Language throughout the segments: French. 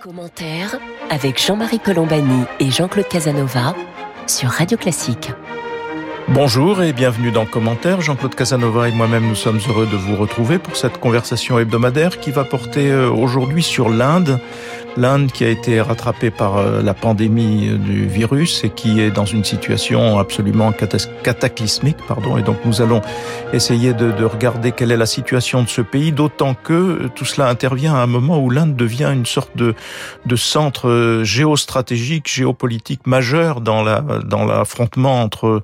Commentaire avec Jean-Marie Colombani et Jean-Claude Casanova sur Radio Classique. Bonjour et bienvenue dans Commentaire. Jean-Claude Casanova et moi-même nous sommes heureux de vous retrouver pour cette conversation hebdomadaire qui va porter euh, aujourd'hui sur l'Inde l'Inde qui a été rattrapée par euh, la pandémie euh, du virus et qui est dans une situation absolument cataclysmique, pardon. Et donc nous allons essayer de, de regarder quelle est la situation de ce pays, d'autant que tout cela intervient à un moment où l'Inde devient une sorte de, centre géostratégique, géopolitique majeur dans la dans l'affrontement entre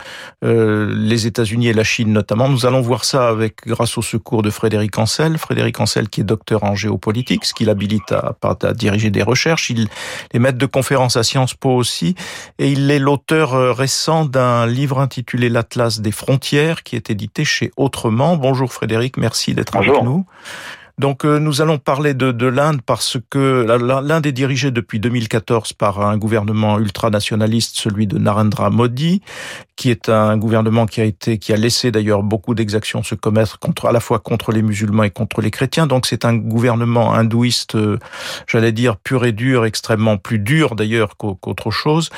les États-Unis et la Chine notamment. Nous allons voir ça avec grâce au secours de Frédéric Ancel, Frédéric Ancel qui est docteur en géopolitique, ce qui l'habilite à, à diriger des recherches, il est maître de conférences à Sciences Po aussi, et il est l'auteur euh, récent d'un livre intitulé L'Atlas des frontières, qui est édité chez Autrement. Bonjour Frédéric, merci d'être avec nous. Donc euh, nous allons parler de, de l'Inde parce que l'Inde est dirigée depuis 2014 par un gouvernement ultranationaliste, celui de Narendra Modi, qui est un gouvernement qui a été, qui a laissé d'ailleurs beaucoup d'exactions se commettre contre, à la fois contre les musulmans et contre les chrétiens. Donc c'est un gouvernement hindouiste, euh, j'allais dire pur et dur, extrêmement plus dur d'ailleurs qu'autre chose.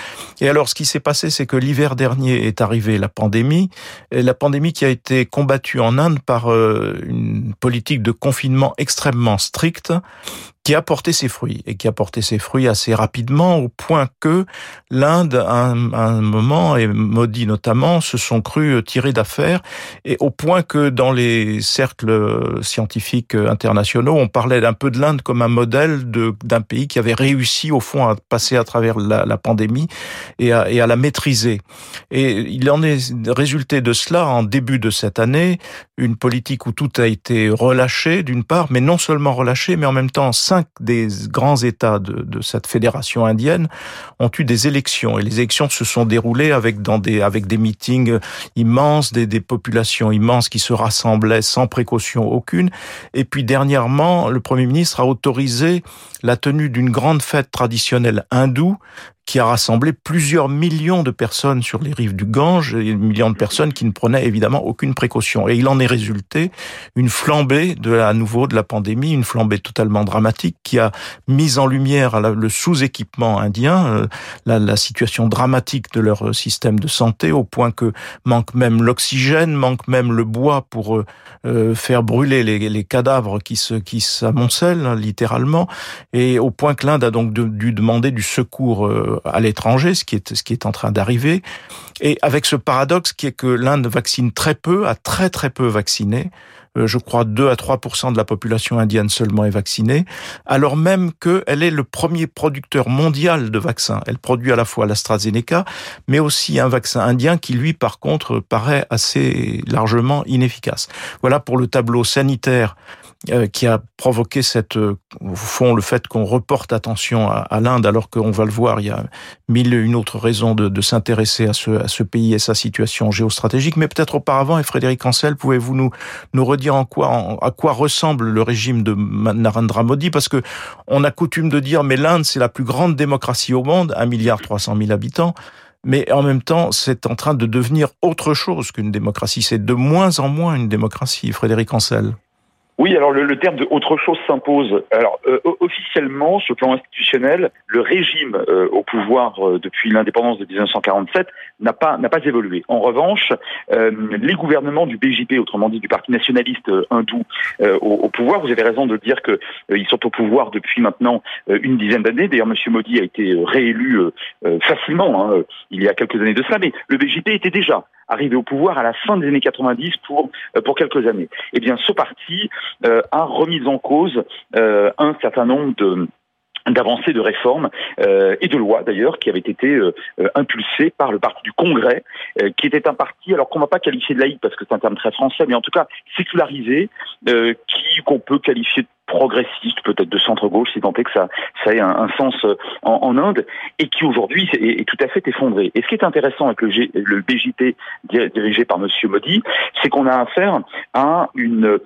Et alors ce qui s'est passé, c'est que l'hiver dernier est arrivée la pandémie, et la pandémie qui a été combattue en Inde par euh, une politique de confinement extrêmement stricte qui a porté ses fruits et qui a porté ses fruits assez rapidement au point que l'Inde, à un, moment, et Modi notamment, se sont crus tirés d'affaires et au point que dans les cercles scientifiques internationaux, on parlait d'un peu de l'Inde comme un modèle d'un pays qui avait réussi au fond à passer à travers la, pandémie et à la maîtriser. Et il en est résulté de cela en début de cette année une politique où tout a été relâché d'une part, mais non seulement relâché, mais en même temps cinq des grands États de, cette fédération indienne ont eu des élections et les élections se sont déroulées avec des avec des meetings immenses, des, des populations immenses qui se rassemblaient sans précaution aucune. Et puis dernièrement, le Premier ministre a autorisé la tenue d'une grande fête traditionnelle hindoue qui a rassemblé plusieurs millions de personnes sur les rives du Gange, et millions de personnes qui ne prenaient évidemment aucune précaution. Et il en est résulté une flambée de à nouveau de la pandémie, une flambée totalement dramatique qui a mis en lumière le sous-équipement indien, euh, la, situation dramatique de leur système de santé, au point que manque même l'oxygène, manque même le bois pour euh, euh, faire brûler les, cadavres qui s'amoncellent hein, littéralement, et au point que l'Inde a donc dû demander du secours à l'étranger, ce qui est ce qui est en train d'arriver, et avec ce paradoxe qui est que l'Inde vaccine très peu, a très très peu vacciné. Euh, je crois 2 à 3% de la population indienne seulement est vaccinée, alors même qu'elle est le premier producteur mondial de vaccins. Elle produit à la fois l'AstraZeneca, mais aussi un vaccin indien qui, lui, par contre, paraît assez largement inefficace. Voilà pour le tableau sanitaire euh, qui a provoqué cette, euh, au fond, le fait qu'on reporte attention à, l'Inde, alors qu'on va le voir, il y a mille et une autres raisons de, de s'intéresser à ce, à ce pays et sa situation géostratégique. Mais peut-être auparavant, et Frédéric Ancel, pouvez-vous nous, nous redire en quoi, à quoi ressemble le régime de Narendra Modi? Parce que on a coutume de dire, mais l'Inde, c'est la plus grande démocratie au monde, un milliard trois cent mille habitants mais en même temps, c'est en train de devenir autre chose qu'une démocratie. C'est de moins en moins une démocratie, Frédéric Ancel. Oui, alors le, terme de autre chose s'impose. Alors euh, officiellement, sur le plan institutionnel, le régime euh, au pouvoir euh, depuis l'indépendance de 1947 n'a pas n'a pas évolué. En revanche, les gouvernements du BJP, autrement dit du Parti nationaliste hindou, au, au, pouvoir, vous avez raison de dire que ils sont au pouvoir depuis maintenant une dizaine d'années. D'ailleurs, Monsieur Modi a été réélu facilement hein, il y a quelques années de cela, mais le BJP était déjà arrivé au pouvoir à la fin des années 90 pour pour quelques années. Eh bien, ce parti euh, a remis en cause euh, un certain nombre de d'avancées de réformes euh, et de lois d'ailleurs qui avaient été euh, impulsées par le parti du Congrès, qui était un parti alors qu'on ne va pas qualifier de laïque parce que c'est un terme très français, mais en tout cas sécularisé, qui qu'on peut qualifier de progressiste, peut-être de centre-gauche, si tant est que ça, ça ait un, sens euh, en, Inde, et qui aujourd'hui est, tout à fait effondré. Et ce qui est intéressant avec le, G, le BJP dirigé par Monsieur Modi, c'est qu'on a affaire à une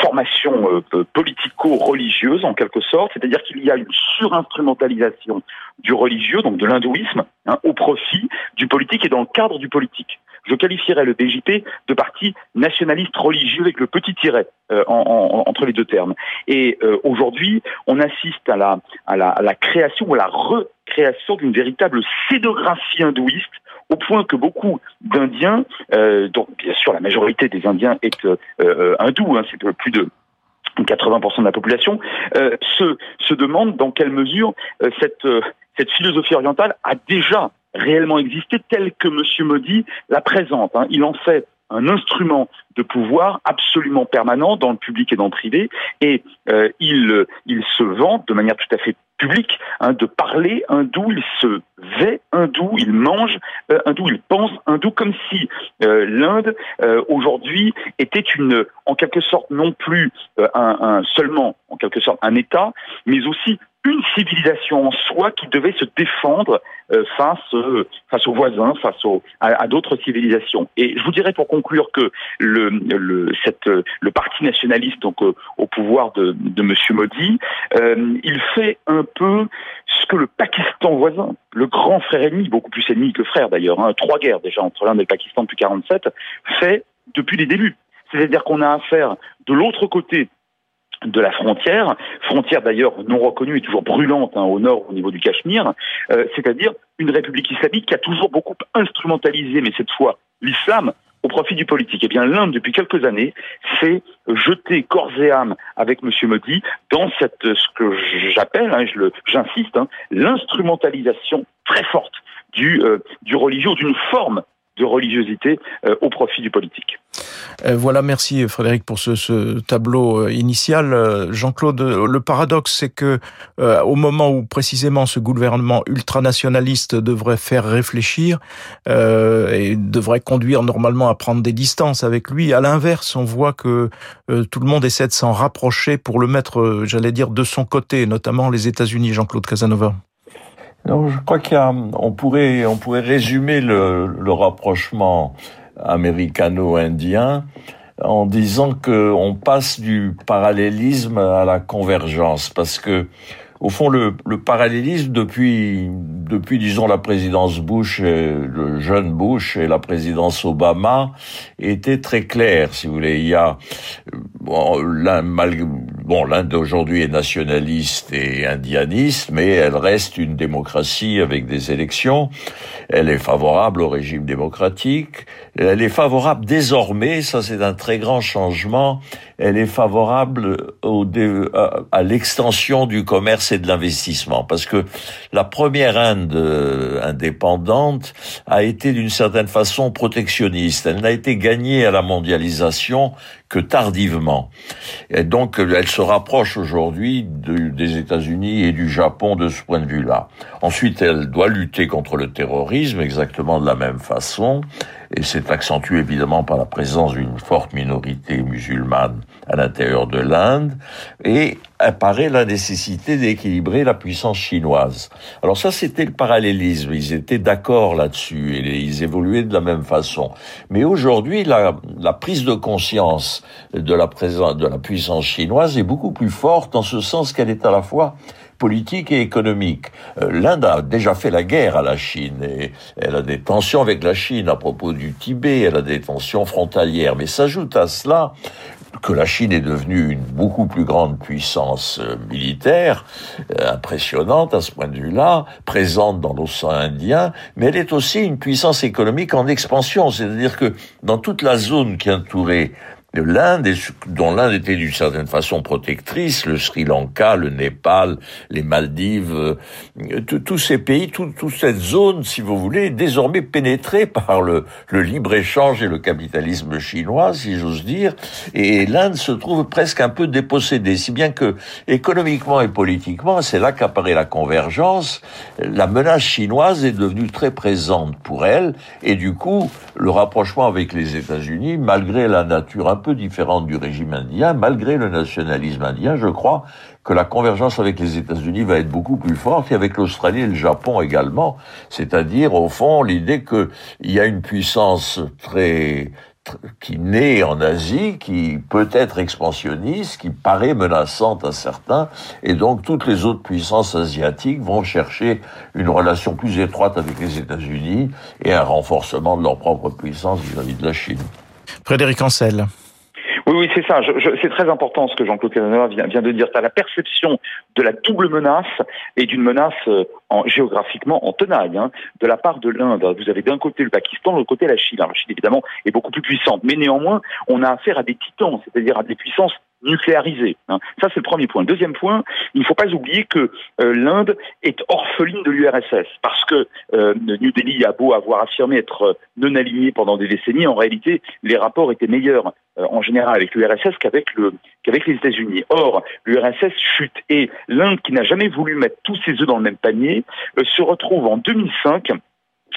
formation euh, politico-religieuse, en quelque sorte, c'est-à-dire qu'il y a une surinstrumentalisation du religieux, donc de l'hindouisme, hein, au profit du politique et dans le cadre du politique. Je qualifierais le BJP de parti nationaliste religieux avec le petit tiret euh, entre les deux termes. Et euh, aujourd'hui, on assiste à la, à la, à la création ou à la recréation d'une véritable scénographie hindouiste au point que beaucoup d'Indiens, euh, donc bien sûr la majorité des Indiens est euh, hindou, hein, c'est plus de 80% de la population, euh, se, se demande dans quelle mesure euh, cette, euh, cette philosophie orientale a déjà réellement existé telle que M. Modi la présente. Hein. Il en fait un instrument de pouvoir absolument permanent dans le public et dans le privé, et euh, il, il se vante de manière tout à fait public, hein, de parler hindou, il se vêt hindou, il mange euh, hindou, il pense hindou, comme si euh, l'Inde euh, aujourd'hui était une, en quelque sorte, non plus un, un, seulement, en quelque sorte, un État, mais aussi une civilisation en soi qui devait se défendre euh, face euh, face aux voisins, face aux, à, d'autres civilisations. Et je vous dirais pour conclure que le le cette le parti nationaliste donc euh, au pouvoir de de Monsieur Modi, il fait un peu ce que le Pakistan voisin, le grand frère ennemi, beaucoup plus ennemi que frère d'ailleurs, hein, trois guerres déjà entre l'Inde et le Pakistan depuis 47, fait depuis les débuts. C'est-à-dire qu'on a affaire de l'autre côté de la frontière, frontière d'ailleurs non reconnue et toujours brûlante hein, au nord au niveau du Cachemire, euh, c'est-à-dire une république islamique qui a toujours beaucoup instrumentalisé, mais cette fois l'islam, au profit du politique. Eh bien, l'Inde, depuis quelques années, s'est jeté corps et âme avec M. Modi dans cette, ce que j'appelle, hein, j'insiste, hein, l'instrumentalisation très forte du, euh, du religieux, d'une forme de religiosité euh, au profit du politique. Euh, voilà, merci Frédéric pour ce, ce tableau euh, initial. Jean-Claude, le paradoxe, c'est que au moment où précisément ce gouvernement ultranationaliste devrait faire réfléchir et devrait conduire normalement à prendre des distances avec lui, à l'inverse, on voit que tout le monde essaie de s'en rapprocher pour le mettre, j'allais dire, de son côté, notamment les États-Unis. Jean-Claude Casanova. Non, je crois qu'on pourrait, on pourrait résumer le, le rapprochement américano-indien en disant qu'on passe du parallélisme à la convergence, parce que au fond, le, le, parallélisme depuis, depuis, disons, la présidence Bush, le jeune Bush et la présidence Obama était très clair, si vous voulez. Il y a, bon, l'Inde d'aujourd'hui est nationaliste et indianiste, mais elle reste une démocratie avec des élections. Elle est favorable au régime démocratique. Elle est favorable désormais, ça c'est un très grand changement, elle est favorable au, à l'extension du commerce et de l'investissement. Parce que la première Inde euh, indépendante a été d'une certaine façon protectionniste. Elle n'a été gagnée à la mondialisation que tardivement. Et donc, elle se rapproche aujourd'hui des États-Unis et du Japon de ce point de vue-là. Ensuite, elle doit lutter contre le terrorisme exactement de la même façon et c'est accentué évidemment par la présence d'une forte minorité musulmane à l'intérieur de l'Inde, et apparaît la nécessité d'équilibrer la puissance chinoise. Alors ça, c'était le parallélisme, ils étaient d'accord là-dessus, et ils évoluaient de la même façon. Mais aujourd'hui, la, prise de conscience de la, de la puissance chinoise est beaucoup plus forte, en ce sens qu'elle est à la fois politique et économique. Euh, L'Inde a déjà fait la guerre à la Chine et elle a des tensions avec la Chine à propos du Tibet, elle a des tensions frontalières. Mais s'ajoute à cela que la Chine est devenue une beaucoup plus grande puissance euh, militaire, euh, impressionnante à ce point de vue-là, présente dans l'océan Indien, mais elle est aussi une puissance économique en expansion, c'est-à-dire que dans toute la zone qui entourait l'Inde, dont l'Inde était d'une certaine façon protectrice, le Sri Lanka, le Népal, les Maldives, euh, tous ces pays, toute cette zone, si vous voulez, est désormais pénétrée par le, le libre-échange et le capitalisme chinois, si j'ose dire, et l'Inde se trouve presque un peu dépossédée, si bien que économiquement et politiquement, c'est là qu'apparaît la convergence, la menace chinoise est devenue très présente pour elle, et du coup, le rapprochement avec les États-Unis, malgré la nature un peu différente du régime indien, malgré le nationalisme indien, je crois que la convergence avec les États-Unis va être beaucoup plus forte et avec l'Australie et le Japon également. C'est-à-dire, au fond, l'idée qu'il y a une puissance très qui naît en Asie, qui peut être expansionniste, qui paraît menaçante à certains, et donc toutes les autres puissances asiatiques vont chercher une relation plus étroite avec les États-Unis et un renforcement de leur propre puissance vis-à-vis de la Chine. Frédéric Ancel. Oui, oui, c'est ça. c'est très important ce que Jean-Claude Casanova vient, vient, de dire. Tu la perception de la double menace et d'une menace euh, en, géographiquement en tenaille hein, de la part de l'Inde. Vous avez d'un côté le Pakistan, de l'autre côté la Chine. La Chine, évidemment, est beaucoup plus puissante. Mais néanmoins, on a affaire à des titans, c'est-à-dire à des puissances nucléarisées. Hein. Ça, c'est le premier point. Deuxième point, il ne faut pas oublier que euh, l'Inde est orpheline de l'URSS parce que euh, New Delhi a beau avoir affirmé être non aligné pendant des décennies, en réalité, les rapports étaient meilleurs euh, en général avec l'URSS qu'avec le qu'avec les États-Unis. Or, l'URSS chute et l'Inde, qui n'a jamais voulu mettre tous ses œufs dans le même panier, euh, se retrouve en 2005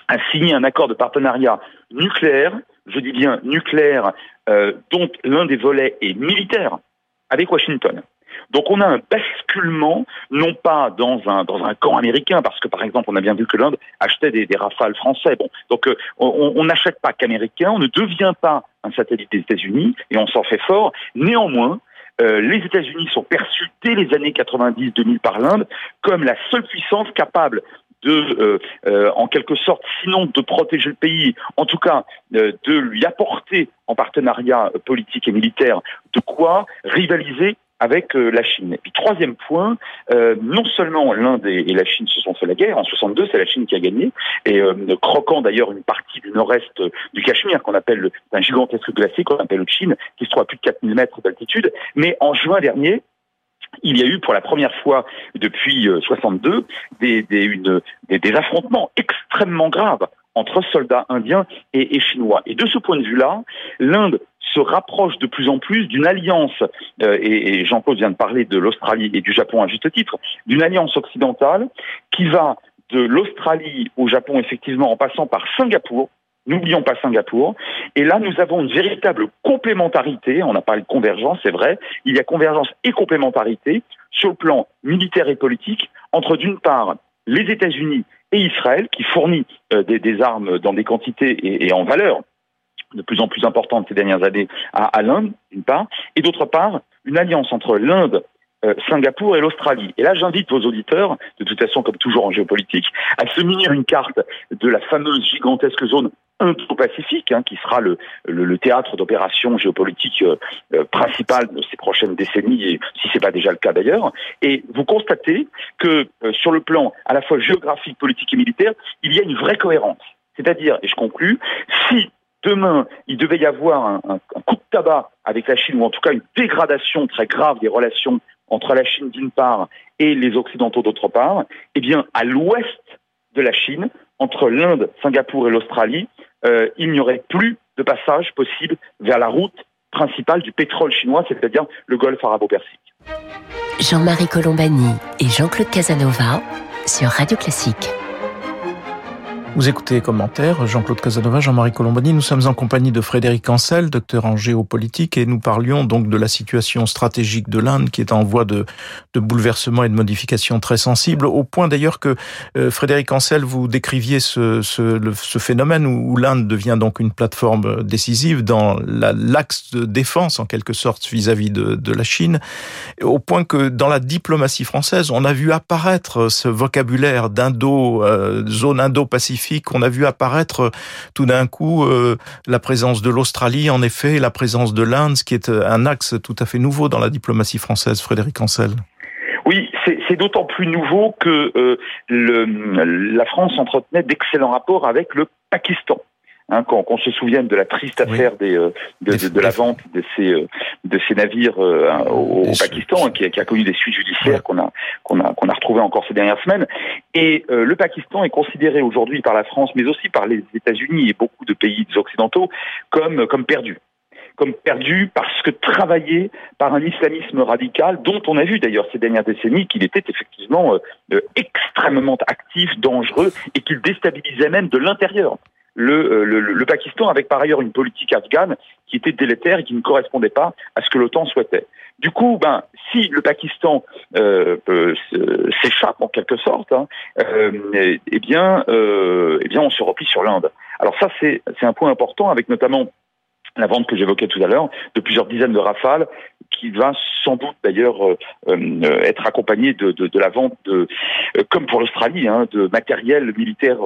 à signer un accord de partenariat nucléaire, je dis bien nucléaire, euh, dont l'un des volets est militaire, avec Washington. Donc on a un basculement, non pas dans un, dans un camp américain, parce que par exemple on a bien vu que l'Inde achetait des, des rafales français. Bon, donc euh, on n'achète pas qu'américain, on ne devient pas un satellite des États-Unis, et on s'en fait fort. Néanmoins, euh, les États-Unis sont perçus dès les années 90-2000 par l'Inde comme la seule puissance capable de, euh, euh, en quelque sorte, sinon de protéger le pays, en tout cas euh, de lui apporter en partenariat politique et militaire de quoi rivaliser avec la Chine. Et puis troisième point, non seulement l'Inde et, la Chine se sont fait la guerre, en 62 c'est la Chine qui a gagné, et croquant d'ailleurs une partie du nord-est du Cachemire qu'on appelle un gigantesque glacier qu'on appelle le Chine, qui se trouve à plus de 4000 mètres d'altitude, mais en juin dernier, il y a eu pour la première fois depuis 62 des, des, des, affrontements extrêmement graves entre soldats indiens et, et, chinois. Et de ce point de vue-là, l'Inde se rapproche de plus en plus d'une alliance, euh, et, Jean-Claude vient de parler de l'Australie et du Japon à juste titre, d'une alliance occidentale qui va de l'Australie au Japon, effectivement, en passant par Singapour, N'oublions pas Singapour. Et là, nous avons une véritable complémentarité. On a parlé de convergence, c'est vrai. Il y a convergence et complémentarité sur le plan militaire et politique entre, d'une part, les États-Unis et Israël, qui fournit euh, des, armes dans des quantités et en valeur de plus en plus importante ces dernières années à, l'Inde, d'une part, et d'autre part, une alliance entre l'Inde, euh, Singapour et l'Australie. Et là, j'invite vos auditeurs, de toute façon, comme toujours en géopolitique, à se munir une carte de la fameuse gigantesque zone Indo-Pacifique, hein, qui sera le, le, théâtre d'opérations géopolitiques euh, euh, principales de ces prochaines décennies, et si c'est pas déjà le cas d'ailleurs. Et vous constatez que sur le plan à la fois géographique, politique et militaire, il y a une vraie cohérence. C'est-à-dire, et je conclus, si demain, il devait y avoir un, coup de tabac avec la Chine, ou en tout cas une dégradation très grave des relations entre la Chine d'une part et les Occidentaux d'autre part, eh bien, à l'ouest de la Chine, entre l'Inde, Singapour et l'Australie, euh, il n'y aurait plus de passage possible vers la route principale du pétrole chinois, c'est-à-dire le golfe arabo-persique. Jean-Marie Colombani et Jean-Claude Casanova sur Radio Classique. Vous écoutez commentaires, Jean-Claude Casanova, Jean-Marie Colombani. Nous sommes en compagnie de Frédéric Ancel, docteur en géopolitique, et nous parlions donc de la situation stratégique de l'Inde qui est en voie de, de bouleversement et de modification très sensible, au point d'ailleurs que euh, Frédéric Ancel, vous décriviez ce, ce, phénomène où, l'Inde devient donc une plateforme décisive dans l'axe de défense en quelque sorte vis-à-vis de, de la Chine, au point que dans la diplomatie française, on a vu apparaître ce vocabulaire d'indo, euh, zone indo-pacifique on a vu apparaître euh, tout d'un coup euh, la présence de l'Australie, en effet, la présence de l'Inde, ce qui est euh, un axe tout à fait nouveau dans la diplomatie française, Frédéric Ancel. Oui, c'est d'autant plus nouveau que la France entretenait d'excellents rapports avec le Pakistan. Hein, qu'on se souvienne de la triste affaire des, euh, de, la vente de ces, euh, de ces navires euh, au, Pakistan, qui, a, connu des suites judiciaires qu'on a, qu'on a, qu'on a retrouvées encore ces dernières semaines. Et le Pakistan est considéré aujourd'hui par la France, mais aussi par les États-Unis et beaucoup de pays occidentaux, comme, comme perdu comme perdu parce que travaillé par un islamisme radical dont on a vu d'ailleurs ces dernières décennies qu'il était effectivement extrêmement actif, dangereux et qu'il déstabilisait même de l'intérieur. Euh, le, le, Pakistan avec par ailleurs une politique afghane qui était délétère et qui ne correspondait pas à ce que l'OTAN souhaitait. Du coup, ben, si le Pakistan euh, s'échappe en quelque sorte, hein, euh, eh bien, euh, eh bien, on se replie sur l'Inde. Alors ça, c'est un point important avec notamment la vente que j'évoquais tout à l'heure, de plusieurs dizaines de rafales, qui va sans doute d'ailleurs euh, euh, être accompagnée de, la vente, de, euh, comme pour l'Australie, hein, de matériel militaire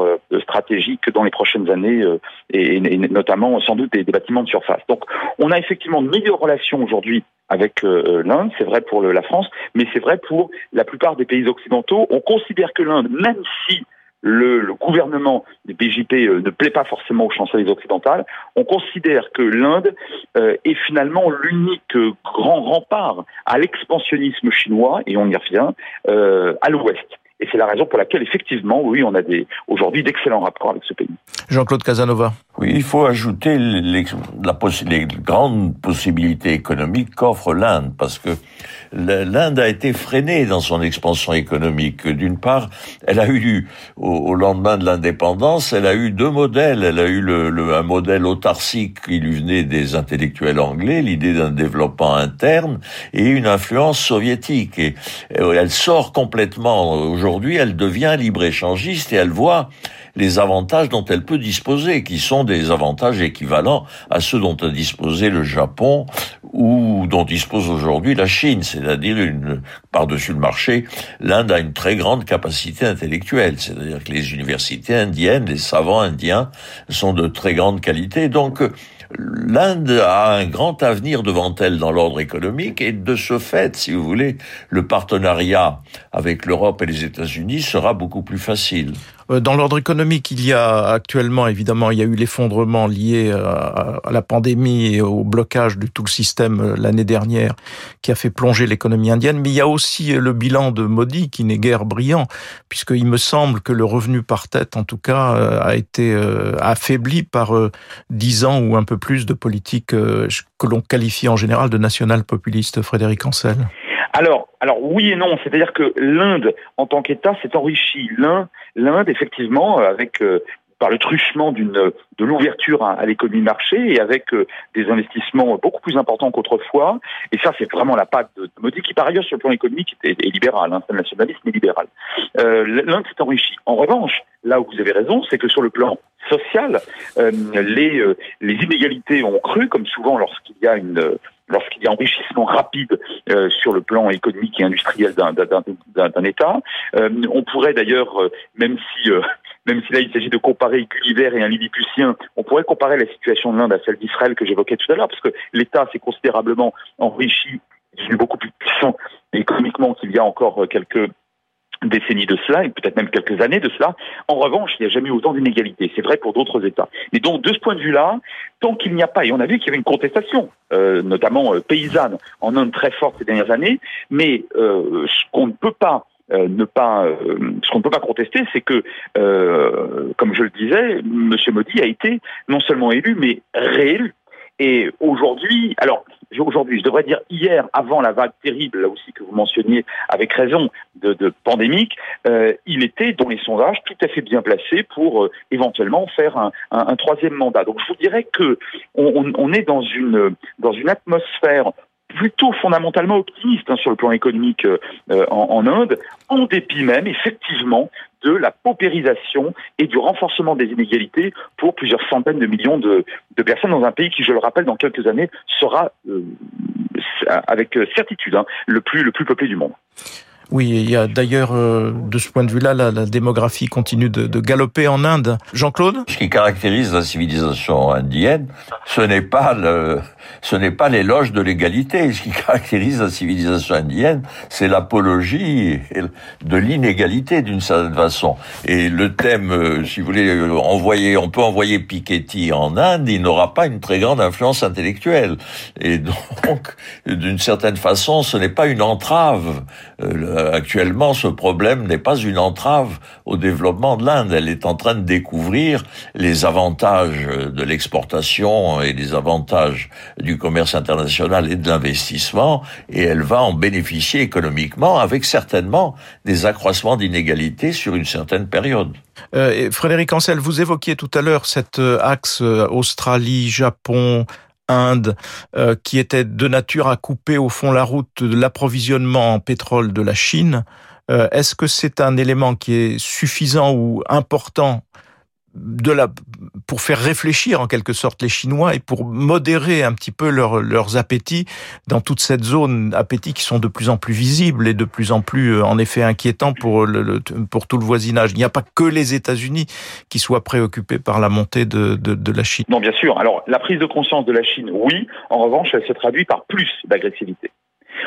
stratégique dans les prochaines années, et, notamment sans doute des, bâtiments de surface. Donc on a effectivement de meilleures relations aujourd'hui avec l'Inde, c'est vrai pour la France, mais c'est vrai pour la plupart des pays occidentaux. On considère que l'Inde, même si le, gouvernement des BJP euh, ne plaît pas forcément aux chanceliers occidentales, on considère que l'Inde euh, est finalement l'unique grand rempart à l'expansionnisme chinois, et on y revient, euh, à l'ouest. Et c'est la raison pour laquelle, effectivement, oui, on a aujourd'hui d'excellents rapports avec ce pays. Jean-Claude Casanova. Oui, il faut ajouter les, la, les grandes possibilités économiques qu'offre l'Inde, parce que l'Inde a été freinée dans son expansion économique. D'une part, elle a eu, au, lendemain de l'indépendance, elle a eu deux modèles. Elle a eu un modèle autarcique qui lui venait des intellectuels anglais, l'idée d'un développement interne, et une influence soviétique. Et, et elle sort complètement aujourd'hui, elle devient libre-échangiste et elle voit les avantages dont elle peut disposer, qui sont des avantages équivalents à ceux dont a disposé le Japon ou dont dispose aujourd'hui la Chine, c'est-à-dire une par-dessus le marché, l'Inde a une très grande capacité intellectuelle, c'est-à-dire que les universités indiennes, les savants indiens sont de très grande qualité, donc l'Inde a un grand avenir devant elle dans l'ordre économique et de ce fait, si vous voulez, le partenariat avec l'Europe et les États-Unis sera beaucoup plus facile. Euh, dans l'ordre économique, il y a actuellement, évidemment, il y a eu l'effondrement lié euh, à la pandémie et au blocage de tout le système euh, l'année dernière qui a fait plonger l'économie indienne. Mais il y a aussi le bilan de Modi qui n'est guère brillant, puisqu'il me semble que le revenu par tête, en tout cas, a été affaibli par dix ans ou un peu plus de politique que l'on qualifie en général de national-populiste. Frédéric Ancel. Alors, alors oui et non, c'est-à-dire que l'Inde, en tant qu'État, s'est enrichie. L'Inde, effectivement, avec euh, par le truchement de l'ouverture à, l'économie marché et avec euh, des investissements beaucoup plus importants qu'autrefois. Et ça, c'est vraiment la patte de, Modi, qui par ailleurs sur le plan économique est, libéral, hein, nationalisme mais libéral. Euh, L'Inde s'est enrichie. En revanche, là où vous avez raison, c'est que sur le plan social, euh, les, euh, les inégalités ont cru, comme souvent lorsqu'il y a une lorsqu'il y a enrichissement rapide euh, sur le plan économique et industriel d'un État. Euh, on pourrait d'ailleurs, euh, même si même si là il s'agit de comparer Gulliver et un Lilliputien, on pourrait comparer la situation de l'Inde à celle d'Israël que j'évoquais tout à l'heure, parce que l'État s'est considérablement enrichi, il beaucoup plus puissant économiquement qu'il y a encore quelques décennies de cela, et peut-être même quelques années de cela. En revanche, il n'y a jamais eu autant d'inégalités. C'est vrai pour d'autres États. Et donc, de ce point de vue-là, tant qu'il n'y a pas, et on a vu qu'il y avait une contestation, euh, notamment euh, paysanne, en Inde très forte ces dernières années, mais euh, ce qu'on ne peut pas ne pas, ce qu'on ne peut pas contester, c'est que, comme je le disais, M. Modi a été non seulement élu, mais réélu. Et aujourd'hui, alors aujourd'hui, je devrais dire hier, avant la vague terrible, là aussi que vous mentionniez avec raison, de, de pandémique, euh, il était dans les sondages tout à fait bien placé pour euh, éventuellement faire un, un, troisième mandat. Donc je vous dirais que on, on est dans une dans une atmosphère plutôt fondamentalement optimiste hein, sur le plan économique euh, en, en, Inde, en dépit même effectivement de la paupérisation et du renforcement des inégalités pour plusieurs centaines de millions de, de personnes dans un pays qui, je le rappelle, dans quelques années sera euh, avec certitude hein, le plus le plus peuplé du monde. Oui, il y a d'ailleurs, euh, de ce point de vue-là, la, la, démographie continue de, de galoper en Inde. Jean-Claude Ce qui caractérise la civilisation indienne, ce n'est pas le, ce n'est pas l'éloge de l'égalité. Ce qui caractérise la civilisation indienne, c'est l'apologie de l'inégalité d'une certaine façon. Et le thème, euh, si vous voulez, envoyer, on peut envoyer Piketty en Inde, il n'aura pas une très grande influence intellectuelle. Et donc, d'une certaine façon, ce n'est pas une entrave. Euh, euh, actuellement, ce problème n'est pas une entrave au développement de l'Inde. Elle est en train de découvrir les avantages de l'exportation et les avantages du commerce international et de l'investissement, et elle va en bénéficier économiquement avec certainement des accroissements d'inégalités sur une certaine période. Euh, Frédéric Ancel, vous évoquiez tout à l'heure cet euh, axe Australie, Japon, Inde, euh, qui était de nature à couper au fond la route de l'approvisionnement en pétrole de la Chine. Euh, est-ce que c'est un élément qui est suffisant ou important de la pour faire réfléchir en quelque sorte les Chinois et pour modérer un petit peu leurs appétits dans toute cette zone, appétits qui sont de plus en plus visibles et de plus en plus euh, en effet inquiétants pour le, pour tout le voisinage. Il n'y a pas que les États-Unis qui soient préoccupés par la montée de, de, de la Chine. Non, bien sûr. Alors la prise de conscience de la Chine, oui. En revanche, elle se traduit par plus d'agressivité.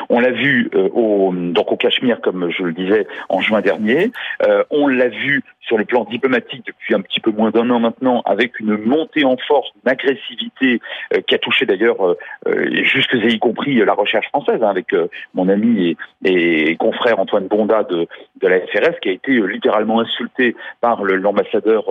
On l'a vu euh, au, donc au Cachemire, comme je le disais, en juin dernier. Euh, on l'a vu sur le plan diplomatique depuis un petit peu moins d'un an maintenant, avec une montée en force, une agressivité euh, qui a touché d'ailleurs jusque et y compris la recherche française, hein, avec mon ami et, confrère Antoine Bonda de, de la FRS, qui a été littéralement insulté par l'ambassadeur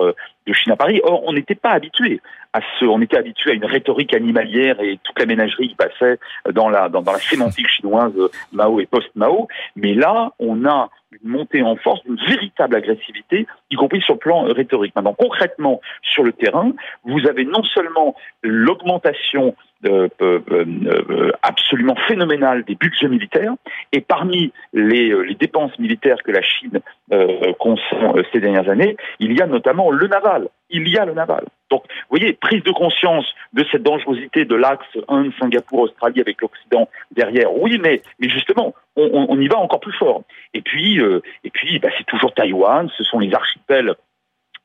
de Chine à Paris. Or, on n'était pas habitué à ce, on était habitué à une rhétorique animalière et toute la ménagerie qui passait dans la, la sémantique chinoise Mao et post-Mao. Mais là, on a une montée en force, une véritable agressivité, y compris sur le plan rhétorique. Maintenant, concrètement, sur le terrain, vous avez non sellement l'augmentation euh, euh, euh, absolument phénoménale des budgets militaires. Et parmi les, dépenses militaires que la Chine consent ces dernières années, il y a notamment le naval. Il y a le naval. Donc, vous voyez, prise de conscience de cette dangerosité de l'axe Inde, Singapour, Australie avec l'Occident derrière. Oui, mais, mais justement, on, y va encore plus fort. Et puis, puis, bah, c'est toujours Taïwan. Ce sont les archipels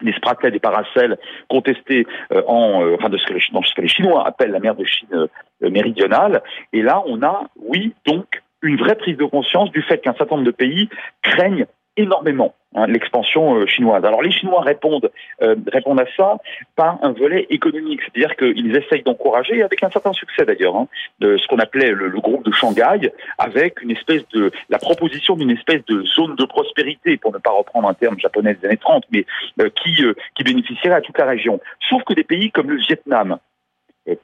des Spratlettes, des Paracels contestés euh, en, euh, enfin de ce que, les, les Chinois appellent la mer de Chine euh, méridionale. Et là, on a, oui, donc une vraie prise de conscience du fait qu'un certain nombre de pays craignent énormément hein, l'expansion euh, chinoise. Alors les Chinois répondent, euh, répondent à ça par un volet économique, c'est-à-dire qu'ils essayent d'encourager, avec un certain succès d'ailleurs, hein, ce qu'on appelait le, groupe de Shanghai, avec une espèce de la proposition d'une espèce de zone de prospérité, pour ne pas reprendre un terme japonais des années 30, mais euh, qui, qui bénéficierait à toute la région. Sauf que des pays comme le Vietnam,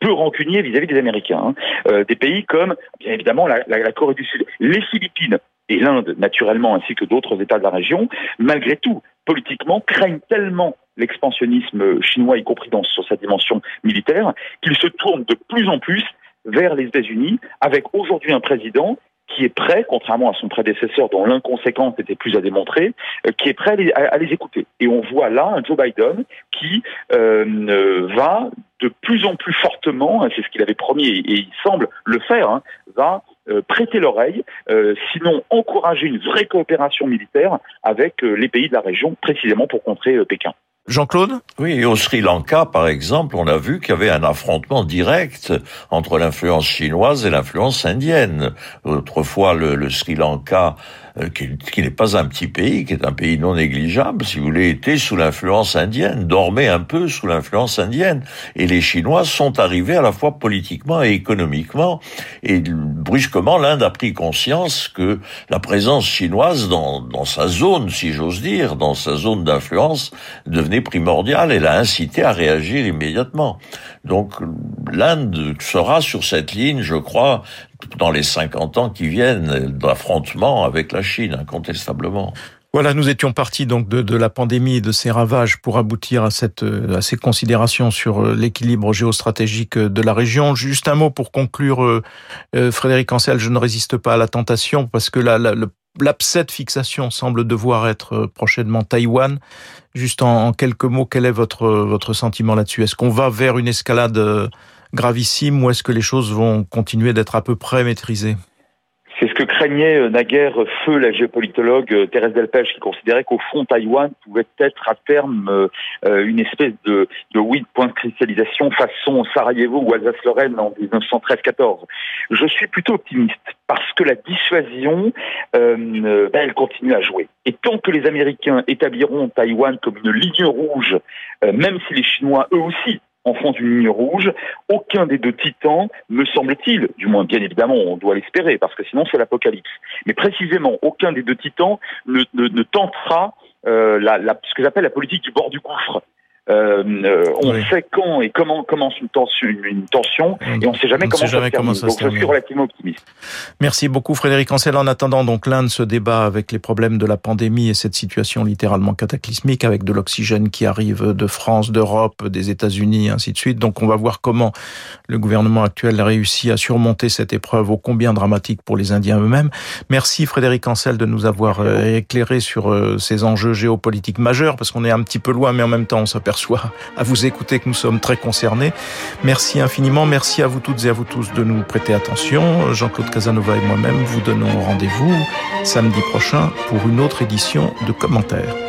peu rancunier vis-à-vis des Américains. Hein, des pays comme, bien évidemment, la, Corée du Sud, les Philippines, et l'Inde naturellement, ainsi que d'autres États de la région, malgré tout, politiquement, craignent tellement l'expansionnisme chinois, y compris dans, sa dimension militaire, qu'ils se tournent de plus en plus vers les États-Unis, avec aujourd'hui un président qui est prêt, contrairement à son prédécesseur dont l'inconséquence était plus à démontrer, euh, qui est prêt à les, écouter. Et on voit là un Joe Biden qui euh, va de plus en plus fortement, hein, c'est ce qu'il avait promis et, il semble le faire, hein, va euh, prêter l'oreille, euh, sinon encourager une vraie coopération militaire avec euh, les pays de la région, précisément pour contrer Pékin. Jean-Claude? Oui, au Sri Lanka, par exemple, on a vu qu'il y avait un affrontement direct entre l'influence chinoise et l'influence indienne. Autrefois, le, le Sri Lanka euh, qui, n'est pas un petit pays, qui est un pays non négligeable, si vous voulez, était sous l'influence indienne, dormait un peu sous l'influence indienne. Et les Chinois sont arrivés à la fois politiquement et économiquement. Et brusquement, l'Inde a pris conscience que la présence chinoise dans, dans sa zone, si j'ose dire, dans sa zone d'influence, devenait primordiale. Elle a incité à réagir immédiatement. Donc l'Inde sera sur cette ligne, je crois, dans les 50 ans qui viennent d'affrontement avec la Chine, incontestablement. Voilà, nous étions partis donc de, la pandémie et de ses ravages pour aboutir à, cette, à ces considérations sur euh, l'équilibre géostratégique de la région. Juste un mot pour conclure, euh, euh, Frédéric Ancel, je ne résiste pas à la tentation parce que la, la, fixation semble devoir être prochainement Taïwan. Juste en, en quelques mots, quel est votre, votre sentiment là-dessus? Est-ce qu'on va vers une escalade gravissime ou est-ce que les choses vont continuer d'être à peu près maîtrisées? C'est ce que craignait euh, naguère feu la géopolitologue euh, Thérèse Delpech, qui considérait qu'au fond Taïwan pouvait être à terme euh, une espèce de, de oui de point de cristallisation façon Sarajevo ou Alsace-Lorraine en 1913-14. Je suis plutôt optimiste parce que la dissuasion, euh, ben, elle continue à jouer. Et tant que les Américains établiront Taïwan comme une ligne rouge, même si les Chinois eux aussi en font une ligne rouge. Aucun des deux titans, me semble-t-il, du moins bien évidemment, on doit l'espérer, parce que sinon c'est l'apocalypse. Mais précisément, aucun des deux titans ne, ne, tentera euh, la, la, ce que j'appelle la politique du bord du gouffre. Euh, euh, on sait quand et comment commence une tension, une, tension et on ne sait jamais, comment, ça comment, ça Donc je suis relativement optimiste. Merci beaucoup Frédéric Ancel. En attendant donc l'Inde se débat avec les problèmes de la pandémie et cette situation littéralement cataclysmique avec de l'oxygène qui arrive de France, d'Europe, des États-Unis, ainsi de suite. Donc on va voir comment le gouvernement actuel réussit à surmonter cette épreuve ô combien dramatique pour les Indiens eux-mêmes. Merci Frédéric Ancel de nous avoir euh, éclairé sur ces enjeux géopolitiques majeurs parce qu'on est un petit peu loin mais en même temps on s'aperçoit s'aperçoit à vous écouter que nous sommes très concernés. Merci infiniment. Merci à vous toutes et à vous tous de nous prêter attention. Jean-Claude Casanova et moi-même vous donnons rendez-vous samedi prochain pour une autre édition de commentaires.